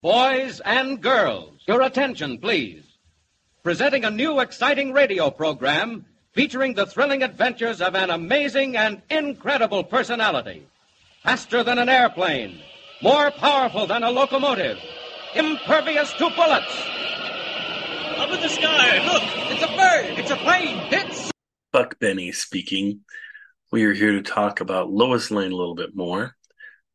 Boys and girls, your attention, please. Presenting a new exciting radio program featuring the thrilling adventures of an amazing and incredible personality. Faster than an airplane, more powerful than a locomotive, impervious to bullets. Up in the sky, look! It's a bird! It's a plane! It's. Buck Benny speaking. We are here to talk about Lois Lane a little bit more.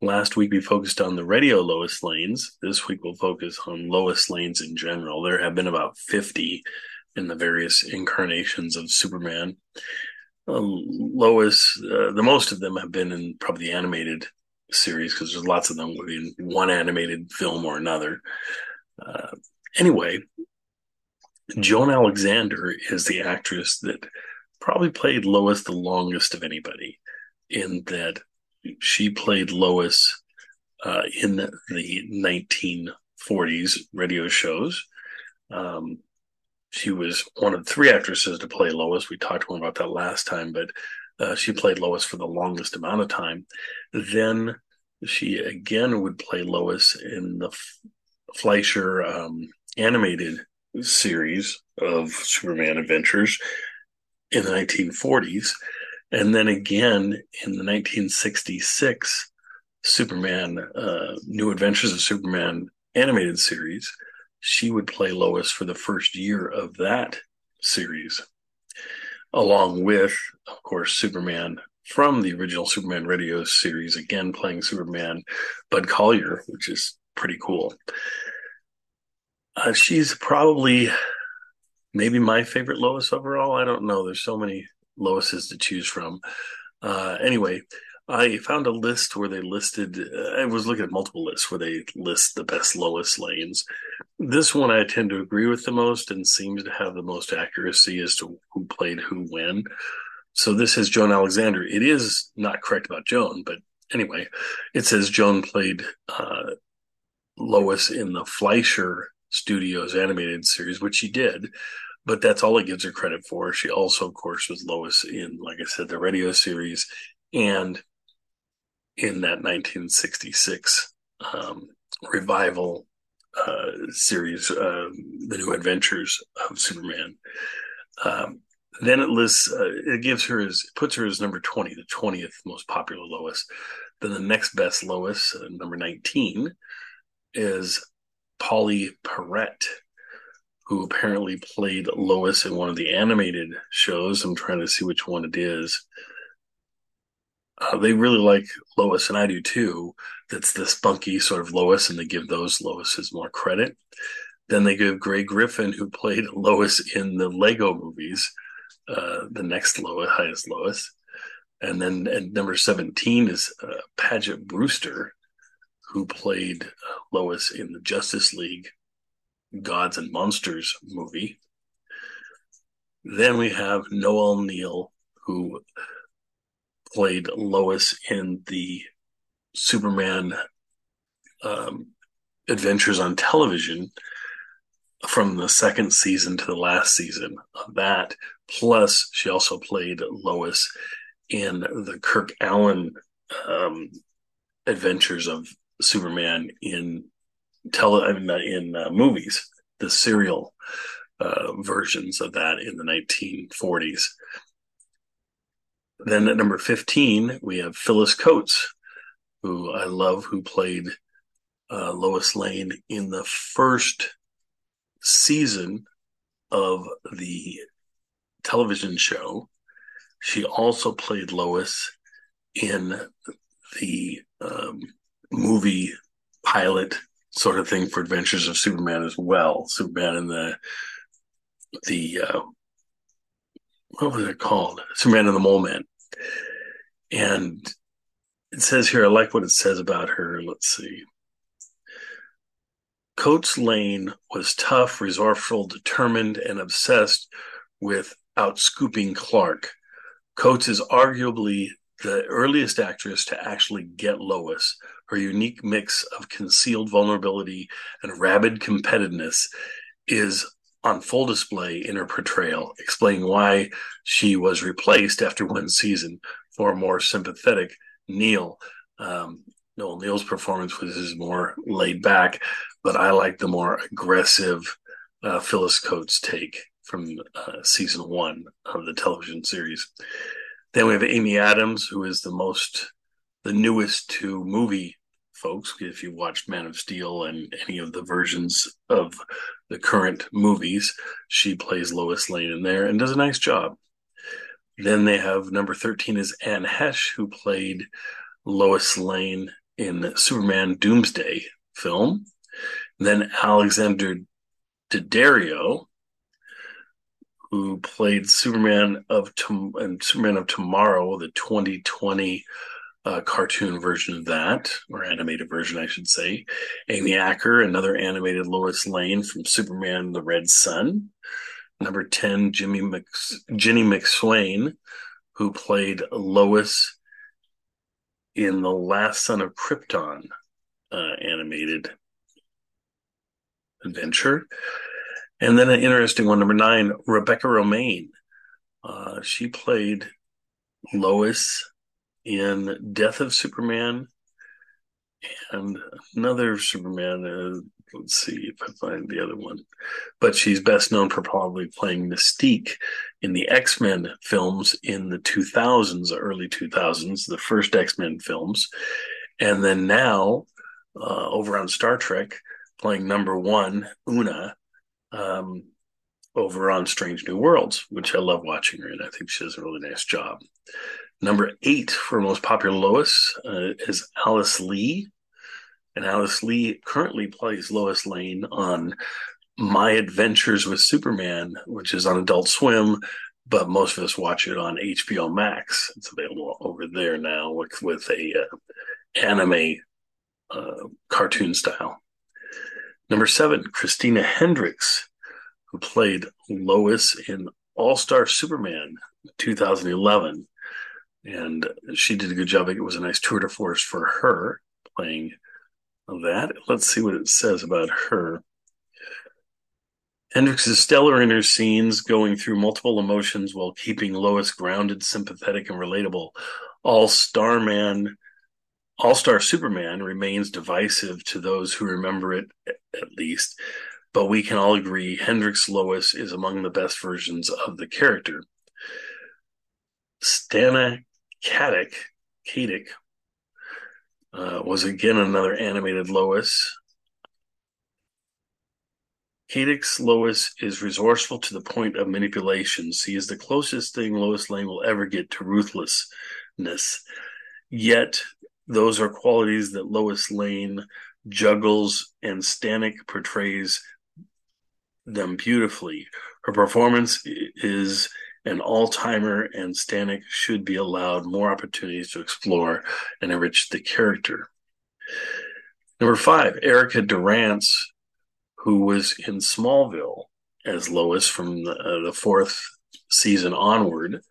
Last week we focused on the radio Lois Lanes. This week we'll focus on Lois Lanes in general. There have been about 50 in the various incarnations of Superman. Uh, Lois, uh, the most of them have been in probably the animated series because there's lots of them within one animated film or another. Uh, anyway, Joan Alexander is the actress that probably played Lois the longest of anybody, in that she played Lois uh, in the, the 1940s radio shows. Um, she was one of three actresses to play Lois. We talked more about that last time, but uh, she played Lois for the longest amount of time. Then she again would play Lois in the Fleischer um, animated series of Superman adventures in the 1940s. And then again in the 1966 Superman, uh, New Adventures of Superman animated series, she would play Lois for the first year of that series, along with, of course, Superman from the original Superman radio series, again playing Superman, Bud Collyer, which is pretty cool. Uh, she's probably maybe my favorite Lois overall. I don't know. There's so many Loises to choose from. Uh, anyway, I found a list where they listed. Uh, I was looking at multiple lists where they list the best Lois lanes. This one I tend to agree with the most and seems to have the most accuracy as to who played who when. So this is Joan Alexander. It is not correct about Joan, but anyway, it says Joan played uh, Lois in the Fleischer Studios animated series, which she did but that's all it gives her credit for. She also, of course, was Lois in, like I said, the radio series and in that 1966 um, revival uh, series, uh, The New Adventures of Superman. Um, then it lists, uh, it gives her as, puts her as number 20, the 20th most popular Lois. Then the next best Lois, uh, number 19, is Pauley Perrette who apparently played Lois in one of the animated shows. I'm trying to see which one it is. Uh, they really like Lois, and I do too. That's the spunky sort of Lois, and they give those Loises more credit. Then they give Grey Griffin, who played Lois in the Lego movies, uh, the next Lois, highest Lois. And then at number 17 is uh, Paget Brewster, who played uh, Lois in the Justice League Gods and Monsters movie. Then we have Noel Neill, who played Lois in the Superman um, adventures on television from the second season to the last season of that. Plus, she also played Lois in the Kirk Alyn um, adventures of Superman in tele I mean, in uh, movies, the serial uh, versions of that in the 1940s. Then at number 15, we have Phyllis Coates, who I love, who played uh, Lois Lane in the first season of the television show. She also played Lois in the um, movie pilot sort of thing for Adventures of Superman as well. Superman and the the uh, what was it called? Superman and the Mole Man. And it says here, I like what it says about her. Let's see. Coates Lane was tough, resourceful, determined, and obsessed with outscooping Clark. Coates is arguably the earliest actress to actually get Lois, her unique mix of concealed vulnerability and rabid competitiveness is on full display in her portrayal, explaining why she was replaced after one season for a more sympathetic Neill. Um, Noel performance was more laid back, but I like the more aggressive uh, Phyllis Coates take from uh, season one of the television series. Then we have Amy Adams, who is the most, the newest to movie folks. If you watched Man of Steel and any of the versions of the current movies, she plays Lois Lane in there and does a nice job. Then they have number 13 is Anne Heche, who played Lois Lane in Superman Doomsday film. Then Alexander Daddario, who played Superman of Tom- and Superman of Tomorrow, the 2020 uh, cartoon version of that, or animated version, I should say. Amy Acker, another animated Lois Lane from Superman: The Red Son. Number 10, Jimmy Mc- McSwain, who played Lois in The Last Son of Krypton uh, animated adventure. And then an interesting one, number nine, Rebecca Romijn. Uh, she played Lois in Death of Superman and another Superman. Uh, let's see if I find the other one. But she's best known for probably playing Mystique in the X Men films in the 2000s, early 2000s, the first X Men films. And then now, uh, over on Star Trek, playing number one, Una, um, over on Strange New Worlds, which I love watching her, and I think she does a really nice job. Number eight for most popular Lois uh, is Alice Lee. And Alice Lee currently plays Lois Lane on My Adventures with Superman, which is on Adult Swim, but most of us watch it on HBO Max. It's available over there now with, with a uh, anime uh, cartoon style. Number seven, Christina Hendricks, who played Lois in All Star Superman 2011. And she did a good job. It was a nice tour de force for her playing that. Let's see what it says about her. Hendricks is stellar in her scenes, going through multiple emotions while keeping Lois grounded, sympathetic, and relatable. All Starman all Star Superman remains divisive to those who remember it, at least, but we can all agree Hendricks Lois is among the best versions of the character. Stana Katic, Katic uh, was again another animated Lois. Katic's Lois is resourceful to the point of manipulation. She is the closest thing Lois Lane will ever get to ruthlessness. Yet those are qualities that Lois Lane juggles and Stanek portrays them beautifully. Her performance is an all timer, and Stanek should be allowed more opportunities to explore and enrich the character. Number five, Erica Durance, who was in Smallville as Lois from the, uh, the fourth season onward,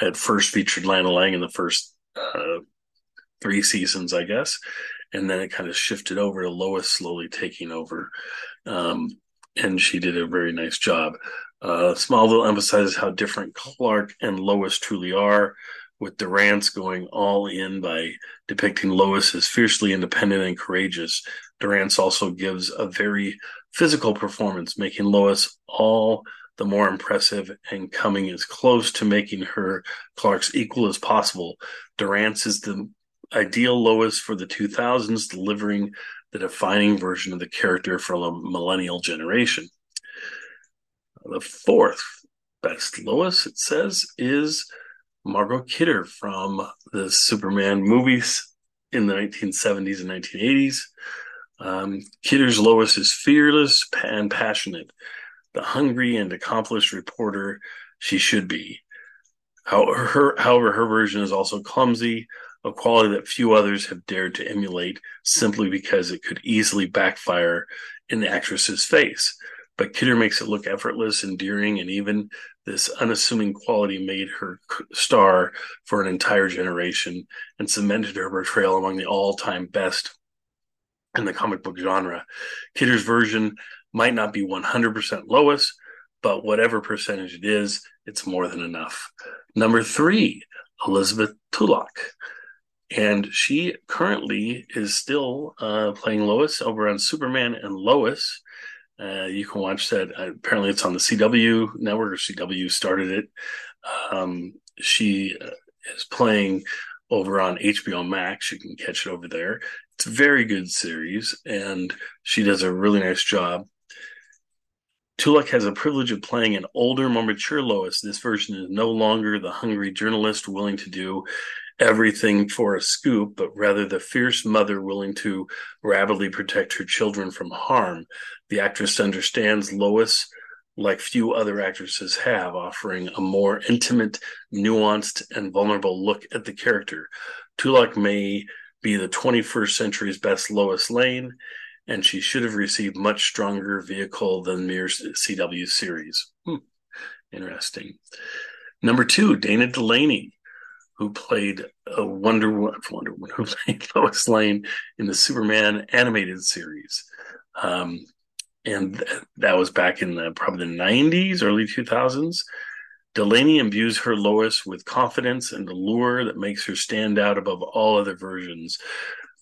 at first featured Lana Lang in the first uh, three seasons, I guess. And then it kind of shifted over to Lois slowly taking over. Um, and she did a very nice job. Uh, Smallville emphasizes how different Clark and Lois truly are, with Durance going all in by depicting Lois as fiercely independent and courageous. Durance also gives a very physical performance, making Lois all the more impressive and coming as close to making her Clark's equal as possible. Durance is the ideal Lois for the 2000s, delivering the defining version of the character for a millennial generation. The fourth best Lois, it says, is Margot Kidder from the Superman movies in the 1970s and 1980s. Um, Kidder's Lois is fearless and passionate, the hungry and accomplished reporter she should be. However, her, however, her version is also clumsy, a quality that few others have dared to emulate simply because it could easily backfire in the actress's face. But Kidder makes it look effortless, endearing, and even this unassuming quality made her star for an entire generation and cemented her portrayal among the all time best in the comic book genre. Kidder's version might not be 100% Lois, but whatever percentage it is, it's more than enough. Number three, Elizabeth Tulloch. And she currently is still uh, playing Lois over on Superman and Lois. Uh, you can watch that. Uh, apparently, it's on the CW network, or CW started it. Um, she uh, is playing over on HBO Max. You can catch it over there. It's a very good series, and she does a really nice job. Tulloch has a privilege of playing an older, more mature Lois. This version is no longer the hungry journalist willing to do everything for a scoop, but rather the fierce mother willing to rapidly protect her children from harm. The actress understands Lois like few other actresses have, offering a more intimate, nuanced, and vulnerable look at the character. Tulloch may be the 21st century's best Lois Lane, and she should have received much stronger vehicle than mere CW series. Hmm. Interesting. Number two, Dana Delany who played a Wonder Woman, Wonder Woman, who played Lois Lane in the Superman animated series. Um, and th- that was back in the, probably the 90s, early 2000s. Delany imbues her Lois with confidence and allure that makes her stand out above all other versions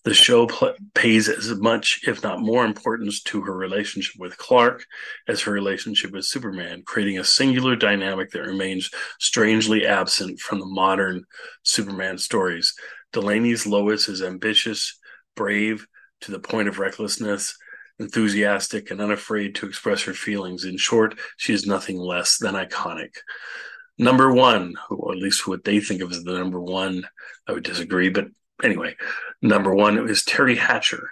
the show pl- pays as much, if not more, importance to her relationship with Clark as her relationship with Superman, creating a singular dynamic that remains strangely absent from the modern Superman stories. Delany's Lois is ambitious, brave, to the point of recklessness, enthusiastic, and unafraid to express her feelings. In short, she is nothing less than iconic. Number one, or at least what they think of as the number one, I would disagree, but anyway, number one is Teri Hatcher.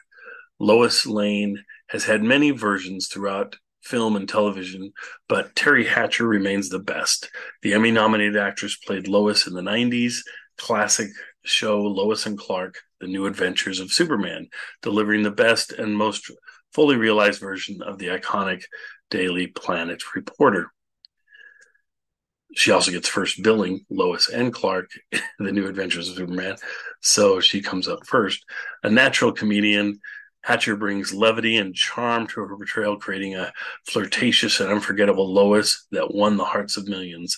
Lois Lane has had many versions throughout film and television, but Teri Hatcher remains the best. The Emmy nominated actress played Lois in the 90s classic show Lois and Clark, The New Adventures of Superman, delivering the best and most fully realized version of the iconic Daily Planet reporter. She also gets first billing, Lois and Clark, The New Adventures of Superman. So she comes up first. A natural comedian, Hatcher brings levity and charm to her portrayal, creating a flirtatious and unforgettable Lois that won the hearts of millions.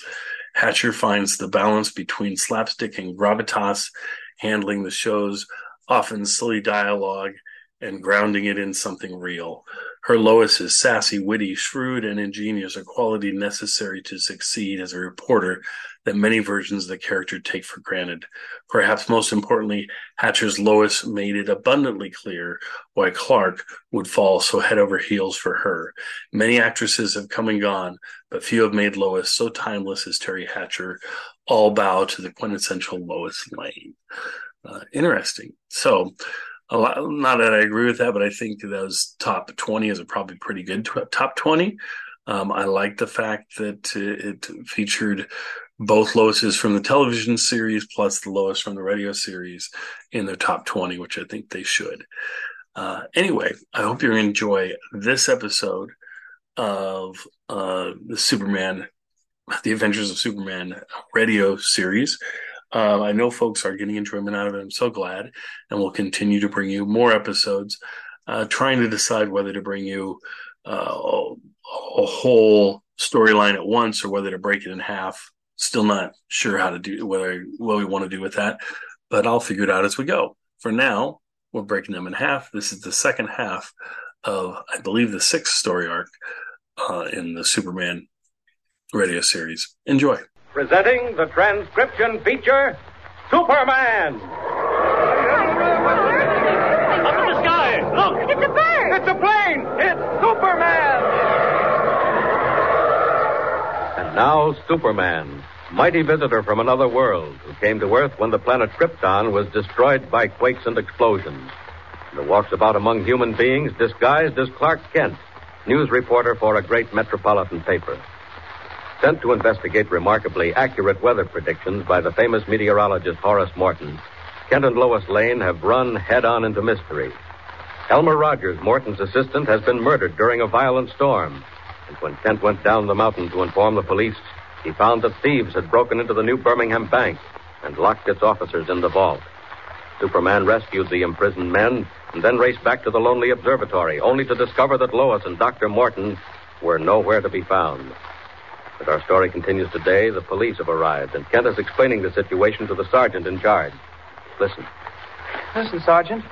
Hatcher finds the balance between slapstick and gravitas, handling the show's often silly dialogue and grounding it in something real. Her Lois is sassy, witty, shrewd, and ingenious, a quality necessary to succeed as a reporter that many versions of the character take for granted. Perhaps most importantly, Hatcher's Lois made it abundantly clear why Clark would fall so head over heels for her. Many actresses have come and gone, but few have made Lois so timeless as Teri Hatcher. All bow to the quintessential Lois Lane. Uh, interesting. So, a lot, not that I agree with that, but I think those top 20 is a probably pretty good top 20. Um, I like the fact that it featured both Lois's from the television series plus the Lois from the radio series in their top 20, which I think they should. Uh, anyway, I hope you enjoy this episode of uh, the Superman, the Adventures of Superman radio series. Uh, I know folks are getting enjoyment out of it. I'm so glad. And we'll continue to bring you more episodes, uh, trying to decide whether to bring you uh, a, a whole storyline at once or whether to break it in half. Still not sure how to do whether what we want to do with that, but I'll figure it out as we go. For now, we're breaking them in half. This is the second half of, I believe, the sixth story arc uh, in the Superman radio series. Enjoy. Presenting the transcription feature Superman! Up in the sky! Look! It's a bird! It's a plane! It's Superman! And now, Superman, mighty visitor from another world, who came to Earth when the planet Krypton was destroyed by quakes and explosions, and who walks about among human beings disguised as Clark Kent, news reporter for a great metropolitan paper. Sent to investigate remarkably accurate weather predictions by the famous meteorologist Horace Morton, Kent and Lois Lane have run head on into mystery. Elmer Rogers, Morton's assistant, has been murdered during a violent storm. And when Kent went down the mountain to inform the police, he found that thieves had broken into the New Birmingham Bank and locked its officers in the vault. Superman rescued the imprisoned men and then raced back to the lonely observatory, only to discover that Lois and Dr. Morton were nowhere to be found. As our story continues today, the police have arrived, and Kent is explaining the situation to the sergeant in charge. Listen. Listen, Sergeant.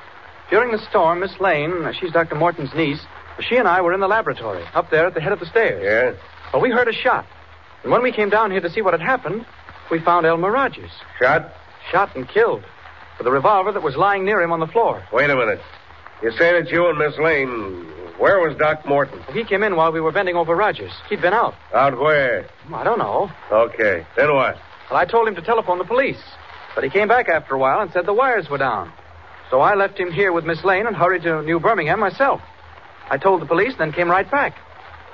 During the storm, Miss Lane, uh, she's Dr. Morton's niece, she and I were in the laboratory, up there at the head of the stairs. Yeah? Well, we heard a shot. And when we came down here to see what had happened, we found Elmer Rogers. Shot? Shot and killed. With a revolver that was lying near him on the floor. Wait a minute. You say that you and Miss Lane. Where was Doc Morton? He came in while we were bending over Rogers. He'd been out. Out where? I don't know. Okay. Then what? Well, I told him to telephone the police. But he came back after a while and said the wires were down. So I left him here with Miss Lane and hurried to New Birmingham myself. I told the police, then came right back.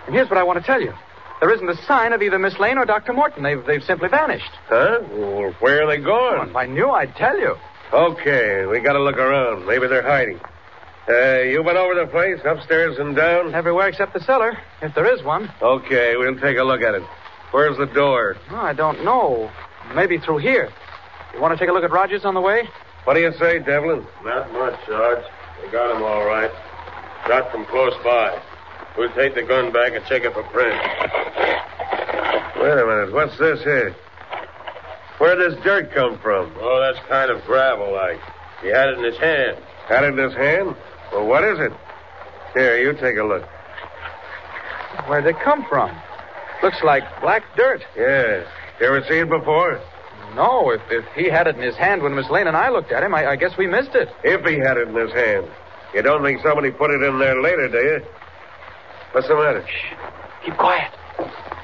And here's what I want to tell you. There isn't a sign of either Miss Lane or Dr. Morton. They've, they've simply vanished. Huh? Well, where are they Well, going? if I knew, I'd tell you. Okay, we gotta look around. Maybe they're hiding. Uh, you been over the place, upstairs and down? Everywhere except the cellar, if there is one. Okay, we'll take a look at it. Where's the door? Oh, I don't know. Maybe through here. You want to take a look at Rogers on the way? What do you say, Devlin? Not much, Sarge. We got him all right. Shot from close by. We'll take the gun back and check it for prints. Wait a minute. What's this here? Where'd this dirt come from? Oh, that's kind of gravel like. He had it in his hand. Had it in his hand? Well, what is it? Here, you take a look. Where'd it come from? Looks like black dirt. Yeah. You ever seen it before? No, if, if he had it in his hand when Miss Lane and I looked at him, I, I guess we missed it. If he had it in his hand. You don't think somebody put it in there later, do you? What's the matter? Shh. Keep quiet.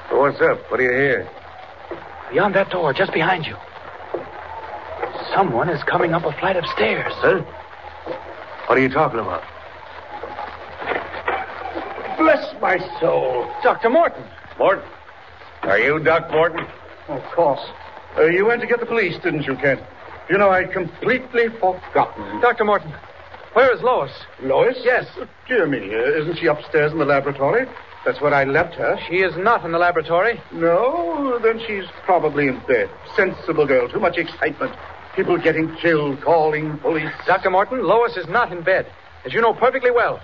Well, what's up? What do you hear? Beyond that door, just behind you. Someone is coming up a flight of stairs. Huh? What are you talking about? Bless my soul. Dr. Morton. Morton? Are you Doc Morton? Of course. Uh, you went to get the police, didn't you, Kent? You know, I'd completely forgotten. Dr. Morton, where is Lois? Lois? Yes. Oh, dear me, uh, isn't she upstairs in the laboratory? That's where I left her. She is not in the laboratory. No, then she's probably in bed. Sensible girl, too much excitement. People getting killed, calling police. Dr. Morton, Lois is not in bed, as you know perfectly well.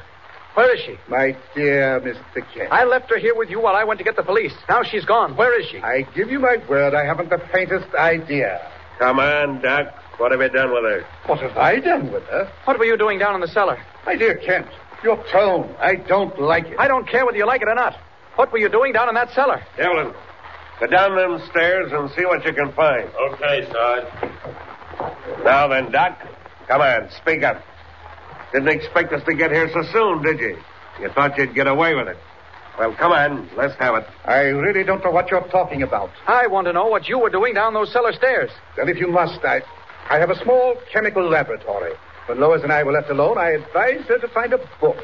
Where is she? My dear Mr. Kent. I left her here with you while I went to get the police. Now she's gone. Where is she? I give you my word, I haven't the faintest idea. Come on, Doc. What have you done with her? What have I done with her? What were you doing down in the cellar? My dear Kent, your tone, I don't like it. I don't care whether you like it or not. What were you doing down in that cellar? Devlin, go down them stairs and see what you can find. Okay, Sarge. Now then, Doc, come on, speak up. Didn't expect us to get here so soon, did you? You thought you'd get away with it. Well, come on, let's have it. I really don't know what you're talking about. I want to know what you were doing down those cellar stairs. Well, if you must, I, I have a small chemical laboratory. When Lois and I were left alone, I advised her to find a book.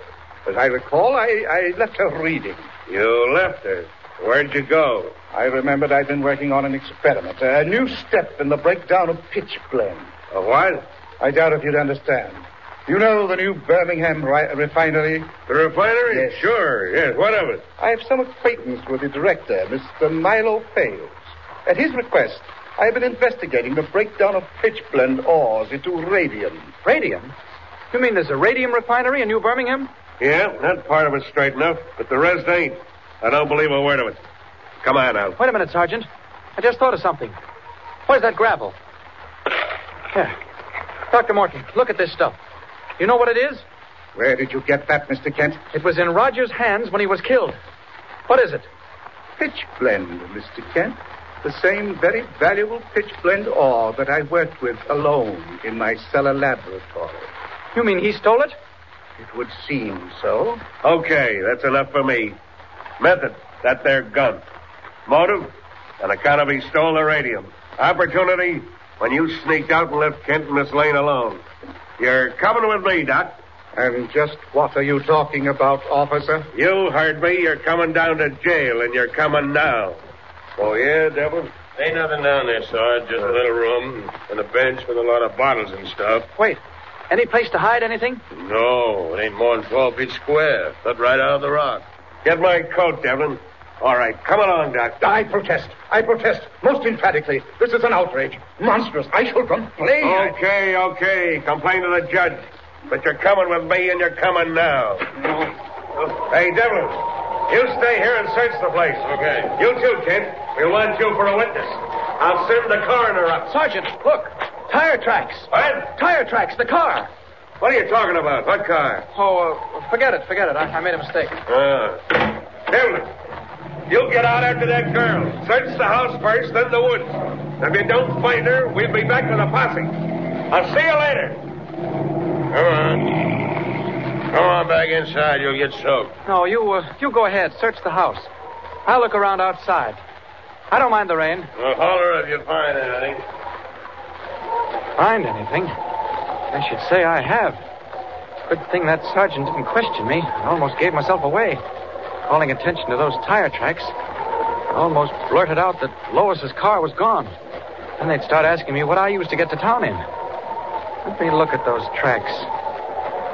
As I recall, I, I left her reading. You left her. Where'd you go? I remembered I'd been working on an experiment, a new step in the breakdown of pitch blende. A what? I doubt if you'd understand. You know the new Birmingham ri- refinery? The refinery? Yes. Sure, yes. What of it? I have some acquaintance with the director, Mr. Milo Fales. At his request, I've been investigating the breakdown of pitch blende ores into radium. Radium? You mean there's a radium refinery in New Birmingham? Yeah, that part of it's straight enough, but the rest ain't. I don't believe a word of it. Come on now. Wait a minute, Sergeant. I just thought of something. Where's that gravel? Here. Dr. Morton, look at this stuff. You know what it is? Where did you get that, Mr. Kent? It was in Roger's hands when he was killed. What is it? Pitch blende, Mr. Kent. The same very valuable pitch blende ore that I worked with alone in my cellar laboratory. You mean he stole it? It would seem so. Okay, that's enough for me. Method, that there gun. Motive, on account of he stole the radium. Opportunity, when you sneaked out and left Kent and Miss Lane alone. You're coming with me, Doc. And just what are you talking about, officer? You heard me. You're coming down to jail, and you're coming now. Oh, yeah, Devlin? Ain't nothing down there, Sarge. Just a little room and a bench with a lot of bottles and stuff. Wait. Any place to hide anything? No, it ain't more than 12 feet square. Cut right out of the rock. Get my coat, Devlin. All right, come along, Doc. I protest. I protest. Most emphatically. This is an outrage. Monstrous. I shall complain. Okay, okay. Complain to the judge. But you're coming with me, and you're coming now. Hey, Devlin, you stay here and search the place. Okay. You too, Kent. We want you for a witness. I'll send the coroner up. Sergeant, look. Tire tracks. What? Tire tracks, the car. What are you talking about? What car? Oh, uh, forget it, forget it. I, I made a mistake. Uh, Hilton, you get out after that girl. Search the house first, then the woods. If you don't find her, we'll be back with a posse. I'll see you later. Come on. Come on back inside. You'll get soaked. No, you uh, you go ahead. Search the house. I'll look around outside. I don't mind the rain. Well, holler if you find anything. Find anything? I should say I have. Good thing that sergeant didn't question me. I almost gave myself away. Calling attention to those tire tracks, I almost blurted out that Lois's car was gone. Then they'd start asking me what I used to get to town in. Let me look at those tracks.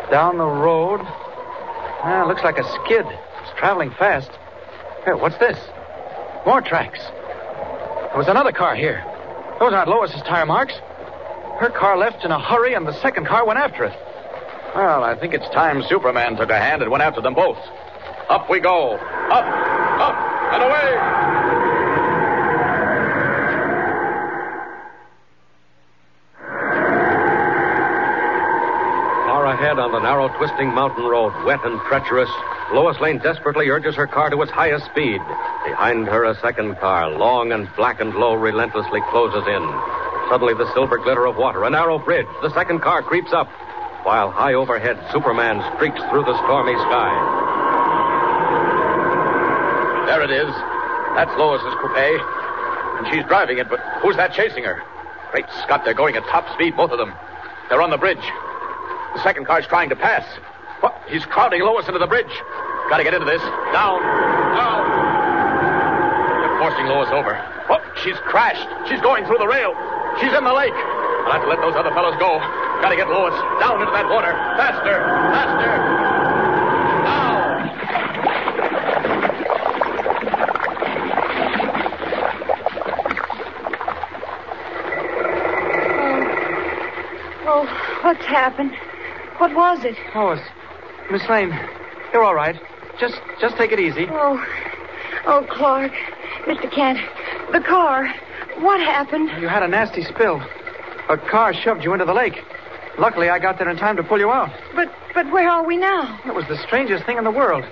Down the road. Ah, looks like a skid. It's traveling fast. Here, what's this? More tracks. There was another car here. Those aren't Lois's tire marks. Her car left in a hurry, and the second car went after it. Well, I think it's time Superman took a hand and went after them both. Up we go. Up, up, and away. Far ahead on the narrow, twisting mountain road, wet and treacherous, Lois Lane desperately urges her car to its highest speed. Behind her, a second car, long and black and low, relentlessly closes in. Suddenly, the silver glitter of water, a narrow bridge. The second car creeps up, while high overhead, Superman streaks through the stormy sky. There it is. That's Lois's coupe. And she's driving it, but who's that chasing her? Great Scott, they're going at top speed, both of them. They're on the bridge. The second car's trying to pass. What? He's crowding Lois into the bridge. Gotta get into this. Down. Down. They're forcing Lois over. Oh, she's crashed. She's going through the rail. She's in the lake. I'll have to let those other fellows go. Gotta get Lois down into that water. Faster. Faster. Now. Oh, what's happened? What was it? Lois, Miss Lane, you're all right. Just, just take it easy. Oh, oh, Clark, Mr. Kent, the car. What happened? You had a nasty spill. A car shoved you into the lake. Luckily, I got there in time to pull you out. But, but where are we now? It was the strangest thing in the world.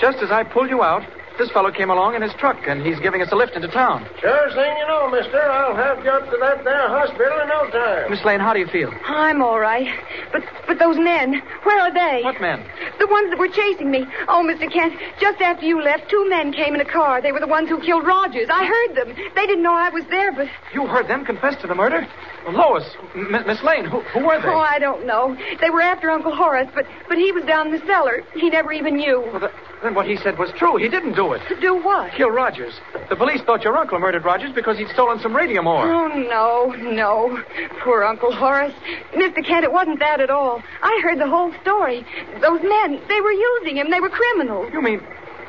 Just as I pulled you out, this fellow came along in his truck, and he's giving us a lift into town. Sure thing you know, mister. I'll have you up to that there hospital in no time. Miss Lane, how do you feel? I'm all right. But, but those men, where are they? What men? The ones that were chasing me. Oh, Mr. Kent, just after you left, two men came in a car. They were the ones who killed Rogers. I heard them. They didn't know I was there, but. You heard them confess to the murder? Lois, M- Miss Lane, who, who were they? Oh, I don't know. They were after Uncle Horace, but, but he was down in the cellar. He never even knew. Well, th- then what he said was true. He didn't do it. Do what? Kill Rogers. The police thought your uncle murdered Rogers because he'd stolen some radium ore. Oh, no, no. Poor Uncle Horace. Mr. Kent, it wasn't that at all. I heard the whole story. Those men, they were using him. They were criminals. You mean,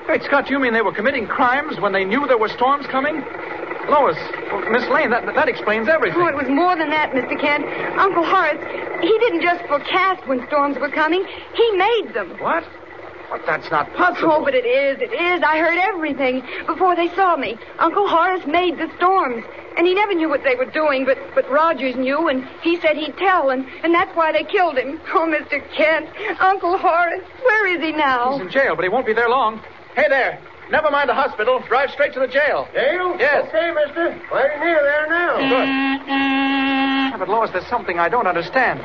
Wait, Scott, you mean they were committing crimes when they knew there were storms coming? Lois, Miss Lane, that, that explains everything. Oh, it was more than that, Mr. Kent. Uncle Horace, he didn't just forecast when storms were coming. He made them. What? But that's not possible. Oh, but it is, it is. I heard everything before they saw me. Uncle Horace made the storms. And he never knew what they were doing, but, but Rogers knew, and he said he'd tell, and, and that's why they killed him. Oh, Mr. Kent, Uncle Horace, where is he now? He's in jail, but he won't be there long. Hey there. Never mind the hospital. Drive straight to the jail. Jail? Yes. Okay, mister. Right near there now. Good. Yeah, but Lois, there's something I don't understand.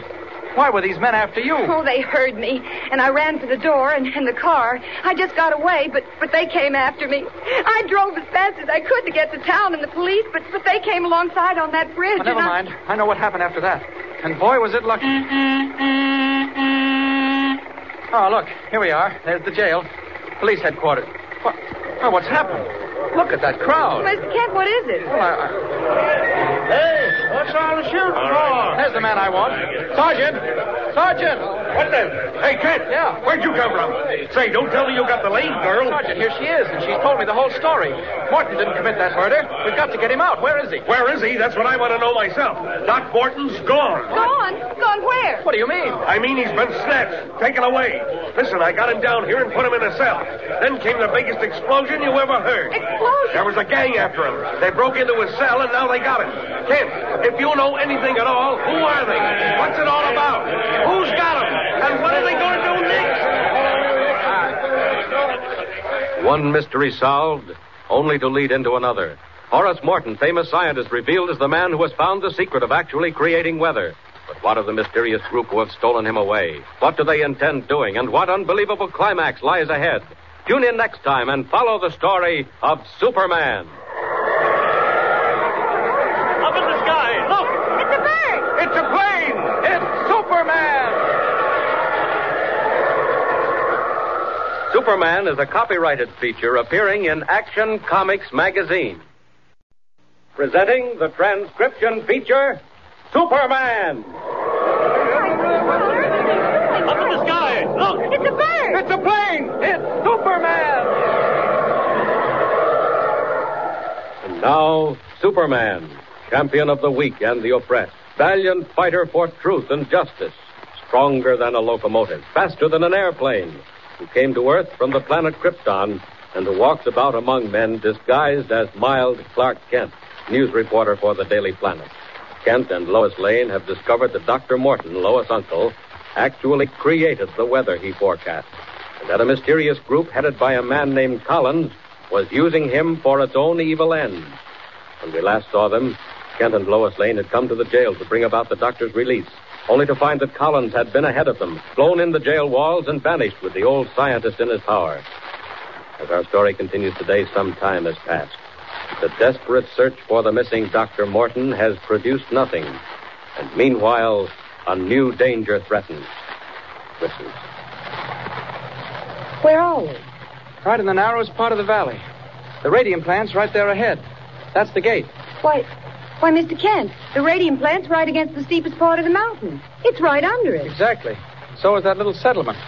Why were these men after you? Oh, they heard me, and I ran for the door and, and the car. I just got away, but, but they came after me. I drove as fast as I could to get to town and the police, but, but they came alongside on that bridge. Oh, never and I- mind. I know what happened after that. And boy, was it lucky. Oh, look. Here we are. There's the jail. Police headquarters. What? Oh, what's happened? Look at that crowd. Mr. Kent, what is it? Well, I, Hey, what's all the shooting for? I... There's the man I want. Sergeant! Sergeant! What the? Hey, Kent. Yeah. Where'd you come from? Say, don't tell me you got the Lane girl. Sergeant, here she is, and she's told me the whole story. Morton didn't commit that murder. We've got to get him out. Where is he? Where is he? That's what I want to know myself. Doc Morton's gone. Gone? Gone where? What do you mean? I mean, he's been snatched, taken away. Listen, I got him down here and put him in a cell. Then came the biggest explosion you ever heard. Explosion? There was a gang after him. They broke into his cell and now they got him. Kent, if you know anything at all, who are they? What's it all about? Who's got him? And what are they going to do next? One mystery solved, only to lead into another. Horace Morton, famous scientist, revealed as the man who has found the secret of actually creating weather. But what of the mysterious group who have stolen him away? What do they intend doing? And what unbelievable climax lies ahead? Tune in next time and follow the story of Superman. Up in the sky. Look. It's a bird. It's a plane! It's Superman! Superman is a copyrighted feature appearing in Action Comics magazine. Presenting the transcription feature, Superman. Up in the sky. Look. It's a bird. It's a plane! It's Superman! And now, Superman, champion of the weak and the oppressed, valiant fighter for truth and justice, stronger than a locomotive, faster than an airplane, who came to Earth from the planet Krypton and who walks about among men disguised as mild Clark Kent, news reporter for the Daily Planet. Kent and Lois Lane have discovered that Dr. Morton, Lois' uncle, actually created the weather he forecast, and that a mysterious group headed by a man named Collins was using him for its own evil ends. When we last saw them, Kent and Lois Lane had come to the jail to bring about the doctor's release, only to find that Collins had been ahead of them, flown in the jail walls, and vanished with the old scientist in his power. As our story continues today, some time has passed. The desperate search for the missing Dr. Morton has produced nothing. And meanwhile, a new danger threatens. Listen. Where are we? Right in the narrowest part of the valley. The radium plant's right there ahead. That's the gate. Why, why, Mr. Kent, the radium plant's right against the steepest part of the mountain. It's right under it. Exactly. So is that little settlement.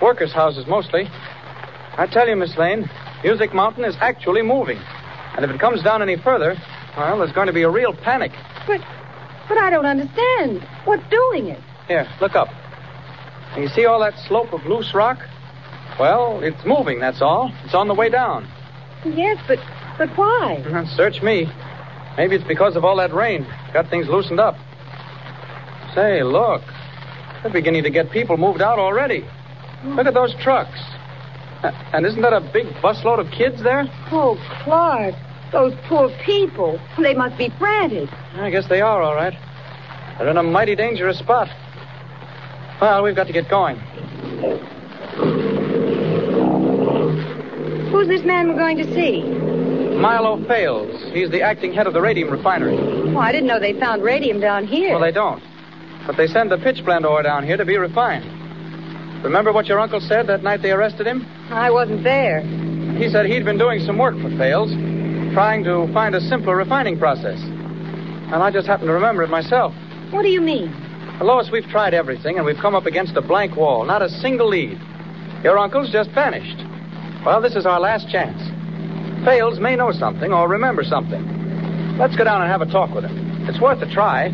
Workers' houses mostly. I tell you, Miss Lane, Music Mountain is actually moving. And if it comes down any further, well, there's going to be a real panic. But, but I don't understand. What's doing it? Here, look up. Can you see all that slope of loose rock? Well, it's moving, that's all. It's on the way down. Yes, but, but why? Search me. Maybe it's because of all that rain. Got things loosened up. Say, look. They're beginning to get people moved out already. Look at those trucks. Uh, And isn't that a big busload of kids there? Oh, Clark, those poor people. They must be frantic. I guess they are, all right. They're in a mighty dangerous spot. Well, we've got to get going. Who's this man we're going to see? Milo Fales. He's the acting head of the radium refinery. Oh, I didn't know they found radium down here. Well, they don't. But they send the pitch blende ore down here to be refined. Remember what your uncle said that night they arrested him? I wasn't there. He said he'd been doing some work for Fales, trying to find a simpler refining process. And I just happened to remember it myself. What do you mean? Well, Lois, we've tried everything, and we've come up against a blank wall. Not a single lead. Your uncle's just vanished. Well, this is our last chance. Fales may know something or remember something. Let's go down and have a talk with him. It's worth a try.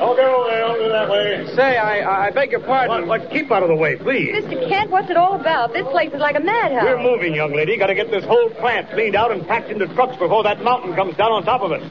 Don't get. Don't that way. Say, I, I beg your pardon. But keep out of the way, please. Mr. Kent, what's it all about? This place is like a madhouse. We're moving, young lady. Got to get this whole plant cleaned out and packed into trucks before that mountain comes down on top of us.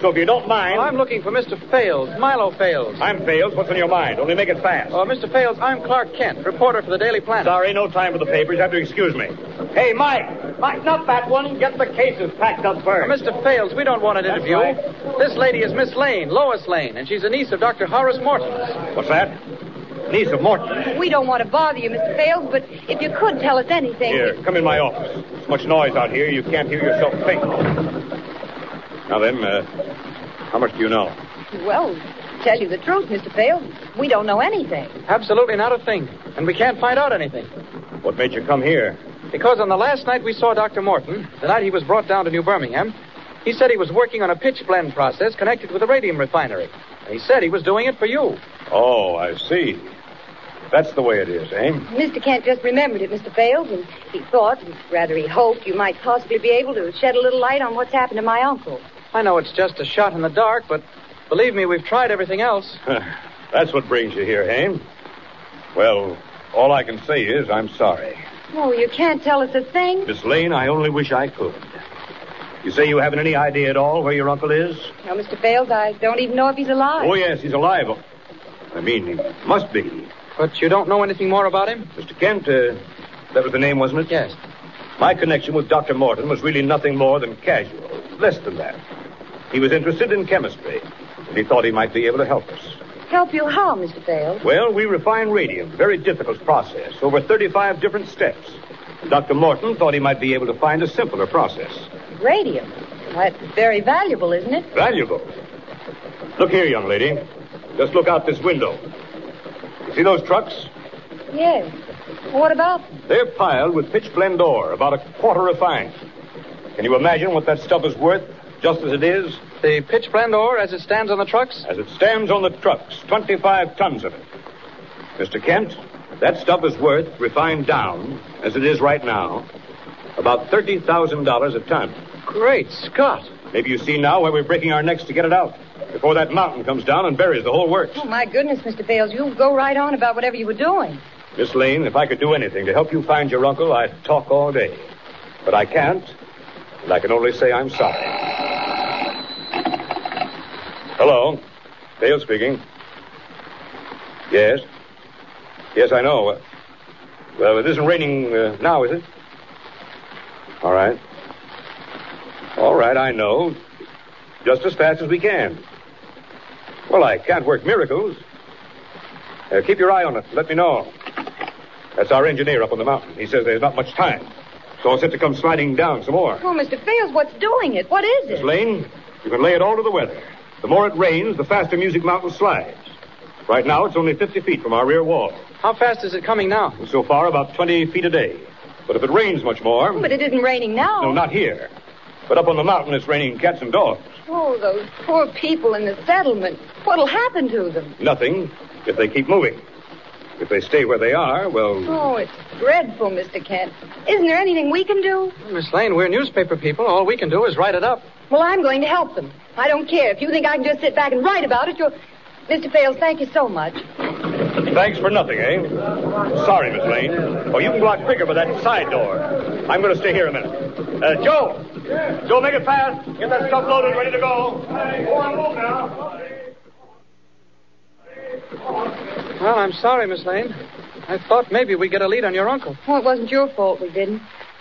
So if you don't mind. I'm looking for Mr. Fales, Milo Fales. I'm Fales. What's on your mind? Only make it fast. Oh, Mr. Fales, I'm Clark Kent, reporter for the Daily Planet. Sorry, no time for the papers. You have to excuse me. Hey, Mike. Mike, not that one. Get the cases packed up Uh, first. Mr. Fales, we don't want an That's interview. right. This lady is Miss Lane, Lois Lane, and she's a niece of Dr. Horace Morton's. What's that? Niece of Morton. We don't want to bother you, Mr. Fales, but if you could tell us anything. Here, come in my office. There's much noise out here. You can't hear yourself think. Now then, uh, how much do you know? Well, tell you the truth, Mr. Fales, we don't know anything. Absolutely not a thing. And we can't find out anything. What made you come here? Because on the last night we saw Dr. Morton, the night he was brought down to New Birmingham, he said he was working on a pitch blende process connected with a radium refinery. He said he was doing it for you. Oh, I see. That's the way it is, eh? Mr. Kent just remembered it, Mr. Fales, and he thought, and rather he hoped, you might possibly be able to shed a little light on what's happened to my uncle. I know it's just a shot in the dark, but believe me, we've tried everything else. That's what brings you here, Haim. Well, all I can say is I'm sorry. Oh, you can't tell us a thing? Miss Lane, I only wish I could. You say you haven't any idea at all where your uncle is? No, Mr. Fales, I don't even know if he's alive. Oh, yes, he's alive. I mean, he must be. But you don't know anything more about him? Mr. Kent, uh, that was the name, wasn't it? Yes. My connection with Dr. Morton was really nothing more than casual, less than that. He was interested in chemistry, and he thought he might be able to help us. Help you how, Mr. Fales? Well, we refine radium, very difficult process, over 35 different steps. Dr. Morton thought he might be able to find a simpler process. Radium. That's very valuable, isn't it? Valuable. Look here, young lady. Just look out this window. You see those trucks? Yes. What about them? They're piled with pitch blende ore, about a quarter refined. Can you imagine what that stuff is worth, just as it is? The pitch blende ore as it stands on the trucks? As it stands on the trucks, 25 tons of it. Mr. Kent, that stuff is worth, refined down, as it is right now, about $30,000 a ton. Great Scott. Maybe you see now why we're breaking our necks to get it out, before that mountain comes down and buries the whole works. Oh, my goodness, Mr. Bales, you go right on about whatever you were doing. Miss Lane, if I could do anything to help you find your uncle, I'd talk all day. But I can't, and I can only say I'm sorry. Hello. Dale speaking. Yes. Yes, I know. Well, it isn't raining uh, now, is it? All right. All right, I know. Just as fast as we can. Well, I can't work miracles. Uh, keep your eye on it. Let me know. That's our engineer up on the mountain. He says there's not much time. So it's set to come sliding down some more. Oh, Mr. Fales, what's doing it? What is Miss it? Lane, you can lay it all to the weather. The more it rains, the faster Music Mountain slides. Right now, it's only 50 feet from our rear wall. How fast is it coming now? So far, about 20 feet a day. But if it rains much more. But it isn't raining now. No, not here. But up on the mountain, it's raining cats and dogs. Oh, those poor people in the settlement. What'll happen to them? Nothing if they keep moving. If they stay where they are, well, Oh, it's dreadful, Mr. Kent. Isn't there anything we can do? Miss Lane, we're newspaper people. All we can do is write it up. Well, I'm going to help them. I don't care. If you think I can just sit back and write about it, you'll. Mr. Fales, thank you so much. Thanks for nothing, eh? Sorry, Miss Lane. Oh, you can go out quicker by that side door. I'm going to stay here a minute. Uh, Joe! Joe, make it fast. Get that stuff loaded, ready to go. Go on, move now. Well, I'm sorry, Miss Lane. I thought maybe we'd get a lead on your uncle. Oh, it wasn't your fault we didn't.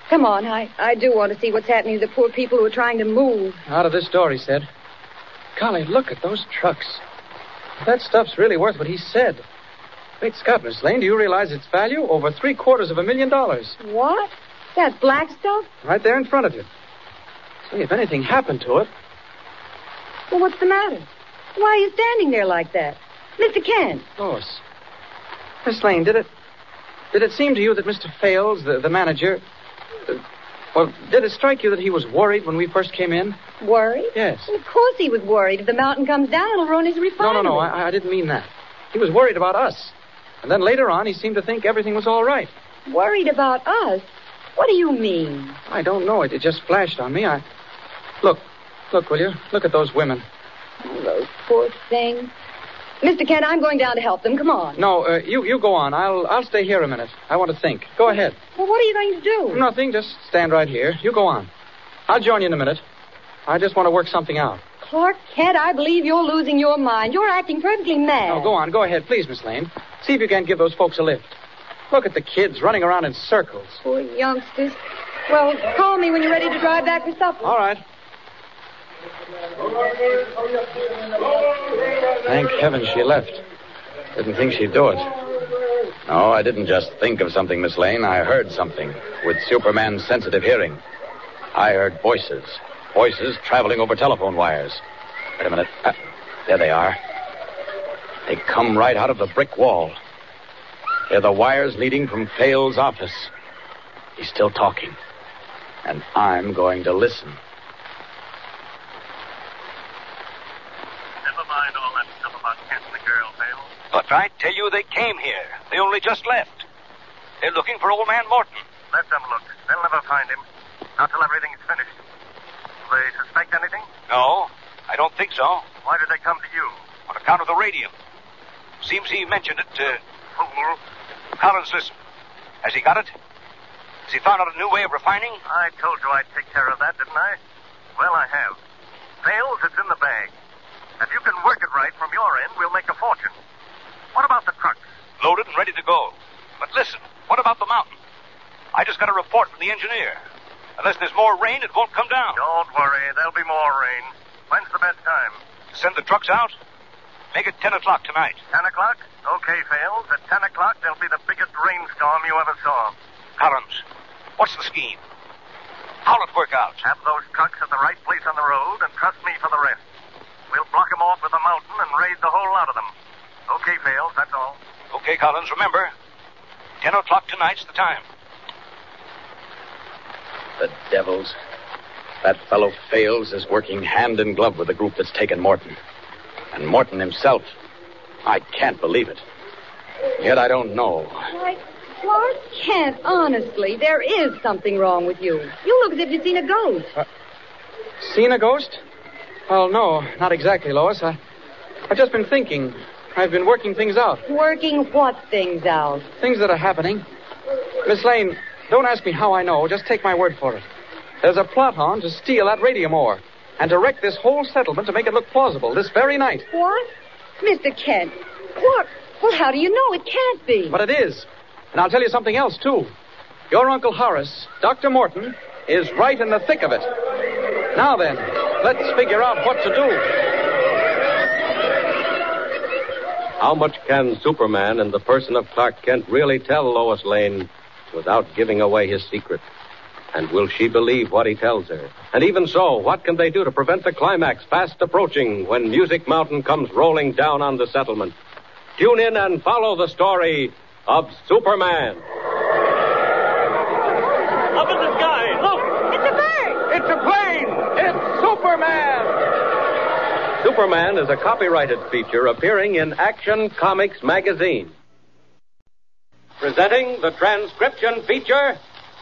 Come on, I, I do want to see what's happening to the poor people who are trying to move. Out of this door, he said. Golly, look at those trucks. That stuff's really worth what he said. Great Scott, Miss Lane, do you realize its value? Over three quarters of a million dollars. What? That black stuff? Right there in front of you. See, if anything happened to it. Well, what's the matter? Why are you standing there like that? Mr. Kent. Lois. Miss Lane, did it. Did it seem to you that Mr. Fales, the, the manager. Uh, well, did it strike you that he was worried when we first came in? Worried? Yes. Well, of course he was worried. If the mountain comes down, it'll ruin his No, refinery. no, no. I, I didn't mean that. He was worried about us. And then later on, he seemed to think everything was all right. Worried about us? What do you mean? I don't know. It, it just flashed on me. I. Look. Look, will you? Look at those women. Oh, those poor things. Mr. Kent, I'm going down to help them. Come on. No, uh, you you go on. I'll I'll stay here a minute. I want to think. Go ahead. Well, what are you going to do? Nothing. Just stand right here. You go on. I'll join you in a minute. I just want to work something out. Clark Kent, I believe you're losing your mind. You're acting perfectly mad. No, go on. Go ahead, please, Miss Lane. See if you can't give those folks a lift. Look at the kids running around in circles. Poor youngsters. Well, call me when you're ready to drive back for supper. All right. Thank heaven she left. Didn't think she'd do it. No, I didn't just think of something, Miss Lane. I heard something with Superman's sensitive hearing. I heard voices. Voices traveling over telephone wires. Wait a minute. Uh, there they are. They come right out of the brick wall. They're the wires leading from Fale's office. He's still talking. And I'm going to listen. Never mind all that stuff about If I tell you they came here, they only just left. They're looking for old man Morton. Let them look. They'll never find him. Not till everything's finished. Do they suspect anything? No, I don't think so. Why did they come to you? On account of the radium. Seems he mentioned it to. Collins, listen. Has he got it? Has he found out a new way of refining? I told you I'd take care of that, didn't I? Well, I have. Fales, it's in the bag. If you can work it right from your end, we'll make a fortune. What about the trucks? Loaded and ready to go. But listen, what about the mountain? I just got a report from the engineer. Unless there's more rain, it won't come down. Don't worry, there'll be more rain. When's the best time? Send the trucks out? Make it 10 o'clock tonight. 10 o'clock? Okay, Fales. At 10 o'clock, there'll be the biggest rainstorm you ever saw. Collins, what's the scheme? How'll it work out? Have those trucks at the right place on the road, and trust me for the rest. We'll block 'em off with the mountain and raid the whole lot of them. Okay, Fales, that's all. Okay, Collins, remember, 10 o'clock tonight's the time. The devils. That fellow Fales is working hand in glove with the group that's taken Morton. And Morton himself. I can't believe it. Yet I don't know. Why, Clark Kent, honestly, there is something wrong with you. You look as if you'd seen a ghost. Uh, seen a ghost? Well, no, not exactly, Lois. I, I've just been thinking. I've been working things out. Working what things out? Things that are happening. Miss Lane, don't ask me how I know. Just take my word for it. There's a plot on to steal that radium ore and to wreck this whole settlement to make it look plausible this very night. What? Mr. Kent, what? Well, how do you know? It can't be. But it is. And I'll tell you something else, too. Your Uncle Horace, Dr. Morton, is right in the thick of it. Now then, let's figure out what to do. How much can Superman in the person of Clark Kent really tell Lois Lane without giving away his secret? And will she believe what he tells her? And even so, what can they do to prevent the climax fast approaching when Music Mountain comes rolling down on the settlement? Tune in and follow the story of Superman. Up in the sky, look! It's a bird! It's a plane! It's Superman! Superman is a copyrighted feature appearing in Action Comics magazine. Presenting the transcription feature,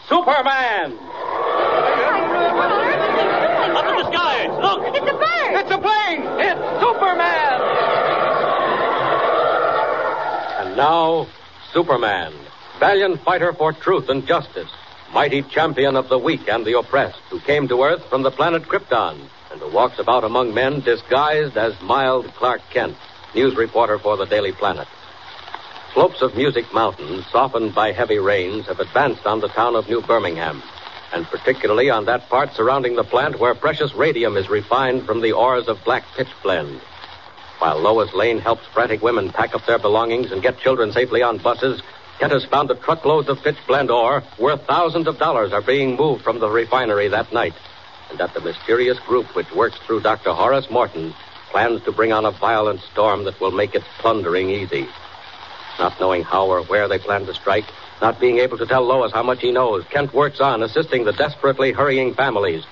Superman! Up in the sky, look! It's a bird! It's a plane! It's Superman! And now, Superman, valiant fighter for truth and justice, mighty champion of the weak and the oppressed, who came to Earth from the planet Krypton, and who walks about among men disguised as mild Clark Kent, news reporter for the Daily Planet. Slopes of Music Mountain, softened by heavy rains, have advanced on the town of New Birmingham, and particularly on that part surrounding the plant where precious radium is refined from the ores of black pitch blende. While Lois Lane helps frantic women pack up their belongings and get children safely on buses, Kent has found that truckloads of pitch blende ore worth thousands of dollars are being moved from the refinery that night, and that the mysterious group which works through Dr. Horace Morton plans to bring on a violent storm that will make its plundering easy. Not knowing how or where they plan to strike, not being able to tell Lois how much he knows, Kent works on, assisting the desperately hurrying families.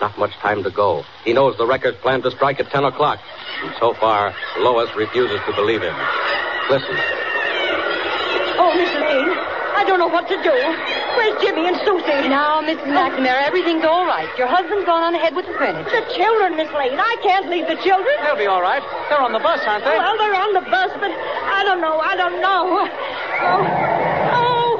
Not much time to go. He knows the wreckers plan to strike at 10 o'clock. And so far, Lois refuses to believe him. Listen. Oh, Miss Lane, I don't know what to do. Where's Jimmy and Susie? Now, Miss McNamara, everything's all right. Your husband's gone on ahead with the furniture. The children, Miss Lane. I can't leave the children. They'll be all right. They're on the bus, aren't they? Well, they're on the bus, but I don't know. I don't know. Oh, oh,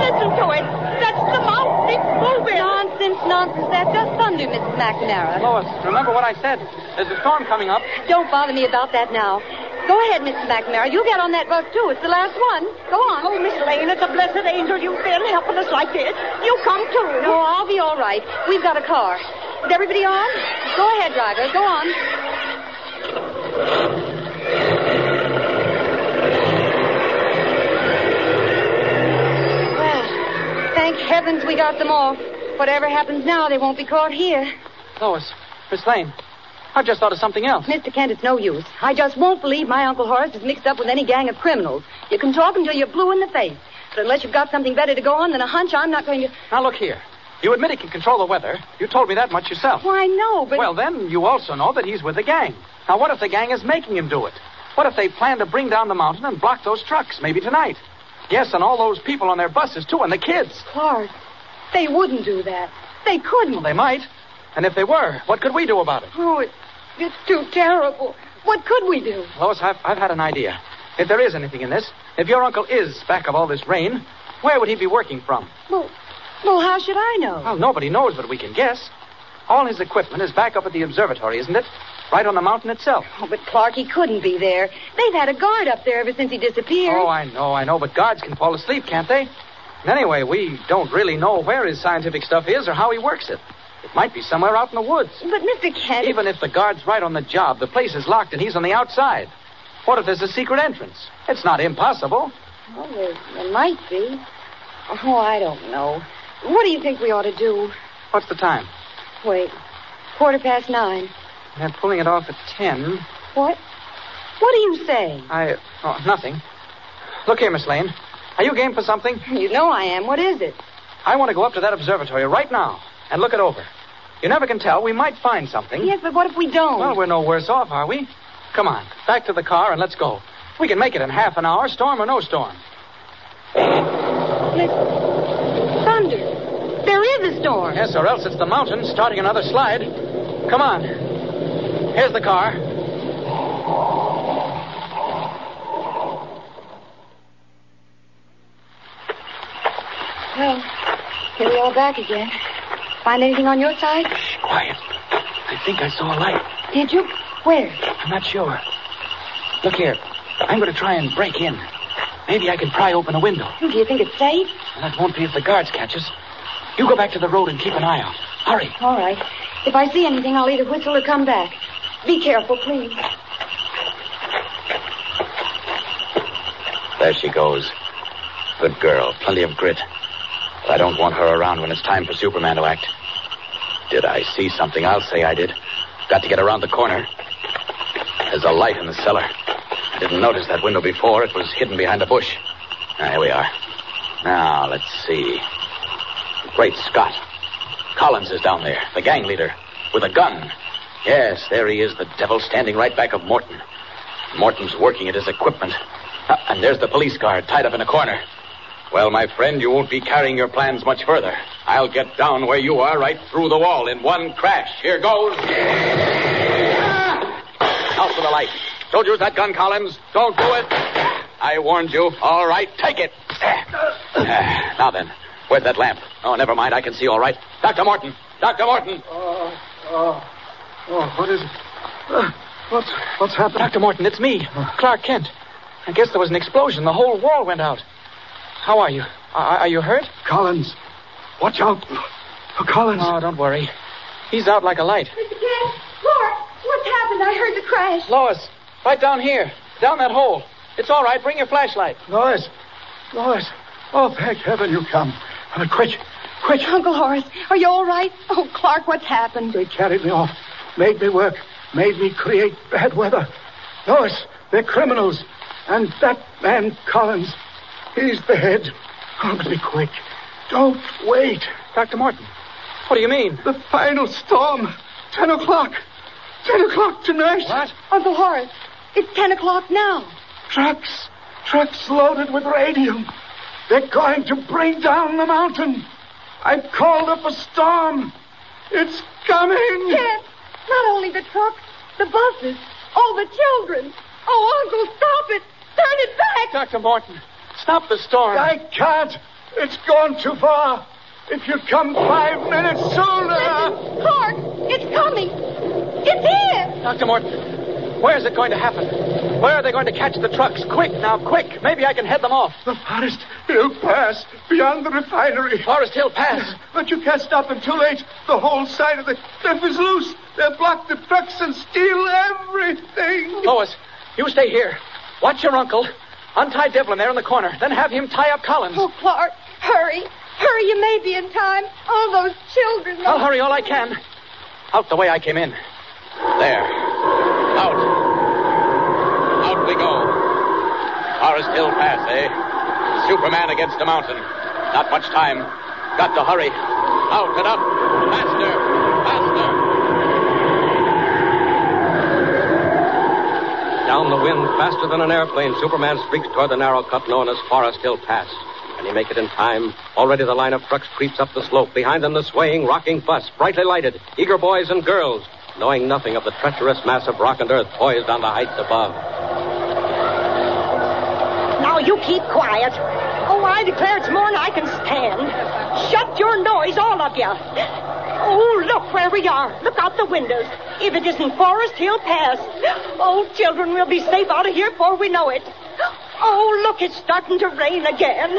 listen to it. That's the mountain. It's moving. Nonsense, nonsense. That's just thunder, Mrs. McNamara. Lois, remember what I said. There's a storm coming up. Don't bother me about that now. Go ahead, Mrs. McNamara. You get on that bus, too. It's the last one. Go on. Oh, Miss Lane, it's a blessed angel you've been helping us like this. You come too. No, I'll be all right. We've got a car. Is everybody on? Go ahead, driver. Go on. Well, thank heavens we got them off. Whatever happens now, they won't be caught here. Lois, Miss Lane, I just thought of something else. Mr. Kent, it's no use. I just won't believe my Uncle Horace is mixed up with any gang of criminals. You can talk until you're blue in the face. But unless you've got something better to go on than a hunch, I'm not going to. Now, look here. You admit he can control the weather. You told me that much yourself. Why, no, but. Well, then, you also know that he's with the gang. Now, what if the gang is making him do it? What if they plan to bring down the mountain and block those trucks, maybe tonight? Yes, and all those people on their buses, too, and the kids. Clark, they wouldn't do that. They couldn't. Well, they might. And if they were, what could we do about it? Oh, it, it's too terrible. What could we do? Lois, I've, I've had an idea. If there is anything in this, if your uncle is back of all this rain, where would he be working from? Well, well, how should I know? Well, nobody knows, but we can guess. All his equipment is back up at the observatory, isn't it? Right on the mountain itself. Oh, but Clark, he couldn't be there. They've had a guard up there ever since he disappeared. Oh, I know, I know, but guards can fall asleep, can't they? And anyway, we don't really know where his scientific stuff is or how he works it. It might be somewhere out in the woods. But, Mr. Kent. Even if the guard's right on the job, the place is locked and he's on the outside. What if there's a secret entrance? It's not impossible. Well, there, there might be. Oh, I don't know. What do you think we ought to do? What's the time? Wait. Quarter past nine. They're pulling it off at ten. What? What are you saying? I. Oh, nothing. Look here, Miss Lane. Are you game for something? You know I am. What is it? I want to go up to that observatory right now and look it over. You never can tell. We might find something. Yes, but what if we don't? Well, we're no worse off, are we? Come on. Back to the car and let's go. We can make it in half an hour, storm or no storm. Listen. Thunder. There is a storm. Yes, or else it's the mountain starting another slide. Come on. Here's the car. Well, here we are back again. Find anything on your side? Quiet. I think I saw a light. Did you? Where? I'm not sure. Look here. I'm going to try and break in. Maybe I can pry open a window. Do you think it's safe? Well, that won't be if the guards catch us. You go back to the road and keep an eye out. Hurry. All right. If I see anything, I'll either whistle or come back. Be careful, please. There she goes. Good girl. Plenty of grit. I don't want her around when it's time for Superman to act. Did I see something? I'll say I did. Got to get around the corner. There's a light in the cellar. I didn't notice that window before. It was hidden behind a bush. Ah, here we are. Now, let's see. Great Scott. Collins is down there, the gang leader, with a gun. Yes, there he is, the devil standing right back of Morton. Morton's working at his equipment. Ah, and there's the police guard tied up in a corner. Well, my friend, you won't be carrying your plans much further. I'll get down where you are, right through the wall, in one crash. Here goes. Ah! Out for the light. Don't use that gun, Collins. Don't do it. I warned you. All right, take it. Ah, now then, where's that lamp? Oh, never mind. I can see all right. Dr. Morton. Dr. Morton. Oh, oh, oh, what is it? Uh, what's, what's happened? Dr. Morton, it's me, Clark Kent. I guess there was an explosion. The whole wall went out. How are you? Are, are you hurt? Collins. Watch out. For Collins. Oh, don't worry. He's out like a light. Mr. Kent, Clark, what's happened? I heard the crash. Lois, right down here. Down that hole. It's all right. Bring your flashlight. Lois. Lois. Oh, thank heaven you come. Uh, quick. Quick. Uncle Horace, are you all right? Oh, Clark, what's happened? They carried me off. Made me work. Made me create bad weather. Lois, they're criminals. And that man, Collins, he's the head. Oh, but be quick. Don't wait. Dr. Morton, what do you mean? The final storm. Ten o'clock. Ten o'clock tonight. What? Uncle Horace, it's ten o'clock now. Trucks. Trucks loaded with radium. They're going to bring down the mountain. I've called up a storm. It's coming. Kent, not only the trucks, the buses, all the children. Oh, Uncle, stop it. Turn it back. Dr. Morton, stop the storm. I can't. It's gone too far. If you come five minutes sooner. Listen, Clark, it's coming. It's here. Dr. Morton, where is it going to happen? Where are they going to catch the trucks? Quick, now, quick. Maybe I can head them off. The Forest Hill Pass, beyond the refinery. Forest Hill Pass? But you can't stop them too late. The whole side of the cliff is loose. They'll block the trucks and steal everything. Lois, you stay here. Watch your uncle. Untie Devlin there in the corner. Then have him tie up Collins. Oh, Clark, hurry. Hurry, you may be in time. All those children. I'll hurry all I can. Out the way I came in. There. Out. Out we go. Forest Hill Pass, eh? Superman against the mountain. Not much time. Got to hurry. Out and up. Faster. Down the wind, faster than an airplane, Superman streaks toward the narrow cut known as Forest Hill Pass. Can he make it in time? Already the line of trucks creeps up the slope. Behind them, the swaying, rocking bus, brightly lighted. Eager boys and girls, knowing nothing of the treacherous mass of rock and earth poised on the heights above. Now you keep quiet. Oh, I declare it's more than I can stand. Shut your noise, all of you. Oh, look where we are. Look out the windows. If it isn't Forest Hill Pass. Oh, children, we'll be safe out of here before we know it. Oh, look, it's starting to rain again.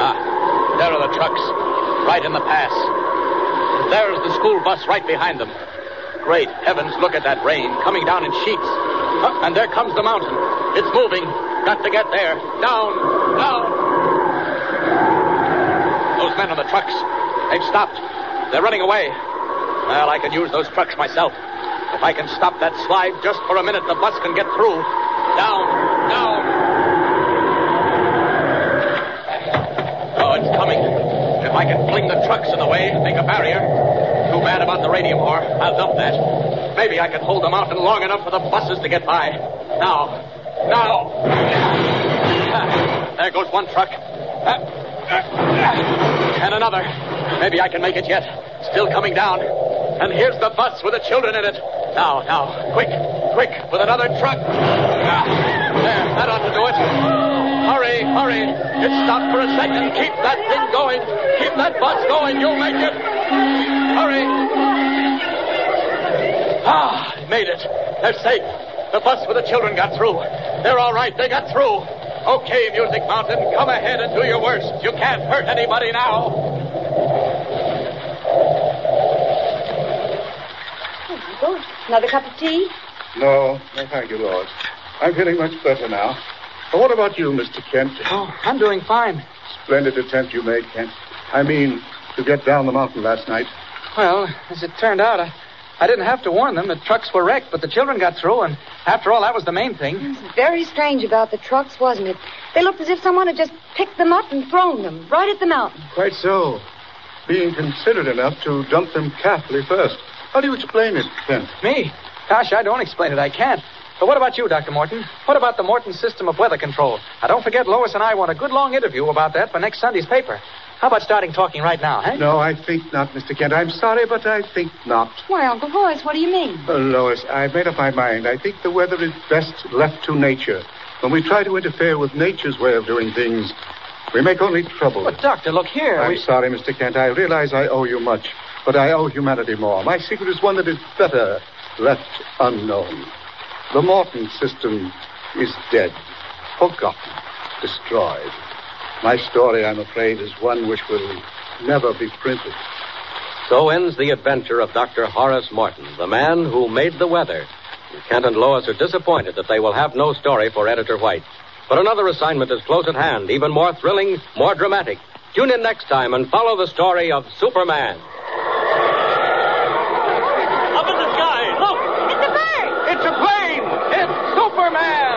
Ah, there are the trucks, right in the pass. There's the school bus right behind them. Great heavens, look at that rain coming down in sheets. And there comes the mountain. It's moving. Got to get there. Down, down. Those men on the trucks, they've stopped. They're running away. Well, I can use those trucks myself. If I can stop that slide just for a minute, the bus can get through. Down, down. I can fling the trucks in the way, and make a barrier. Too bad about the radium ore. I'll dump that. Maybe I can hold the mountain long enough for the buses to get by. Now. Now. There goes one truck. And another. Maybe I can make it yet. Still coming down. And here's the bus with the children in it. Now, now. Quick, quick, with another truck. Ah, There, that ought to do it. Hurry, hurry. It stopped for a second. Keep that thing going. Keep that bus going. You'll make it. Hurry. Ah, made it. They're safe. The bus with the children got through. They're all right. They got through. Okay, Music Mountain, come ahead and do your worst. You can't hurt anybody now. Uncle, another cup of tea? No, no, thank you, Lord. I'm feeling much better now. But what about you, Mr. Kent? Oh, I'm doing fine. Splendid attempt you made, Kent. I mean, to get down the mountain last night. Well, as it turned out, I, I didn't have to warn them. The trucks were wrecked, but the children got through, and after all, that was the main thing. It's very strange about the trucks, wasn't it? They looked as if someone had just picked them up and thrown them right at the mountain. Quite so. Being considerate enough to dump them carefully first. How do you explain it, Kent? Me? Gosh, I don't explain it. I can't. But what about you, Dr. Morton? What about the Morton system of weather control? Now, don't forget, Lois and I want a good long interview about that for next Sunday's paper. How about starting talking right now, eh? No, I think not, Mr. Kent. I'm sorry, but I think not. Why, Uncle Horace, what do you mean? Uh, Lois, I've made up my mind. I think the weather is best left to nature. When we try to interfere with nature's way of doing things, we make only trouble. But, Doctor, look here. I'm we... sorry, Mr. Kent. I realize I owe you much, but I owe humanity more. My secret is one that is better left unknown. The Morton system is dead, forgotten, destroyed. My story, I'm afraid, is one which will never be printed. So ends the adventure of Dr. Horace Morton, the man who made the weather. Kent and Lois are disappointed that they will have no story for Editor White. But another assignment is close at hand, even more thrilling, more dramatic. Tune in next time and follow the story of Superman. Up in the sky, look! It's a bird! It's a plane! It's Superman!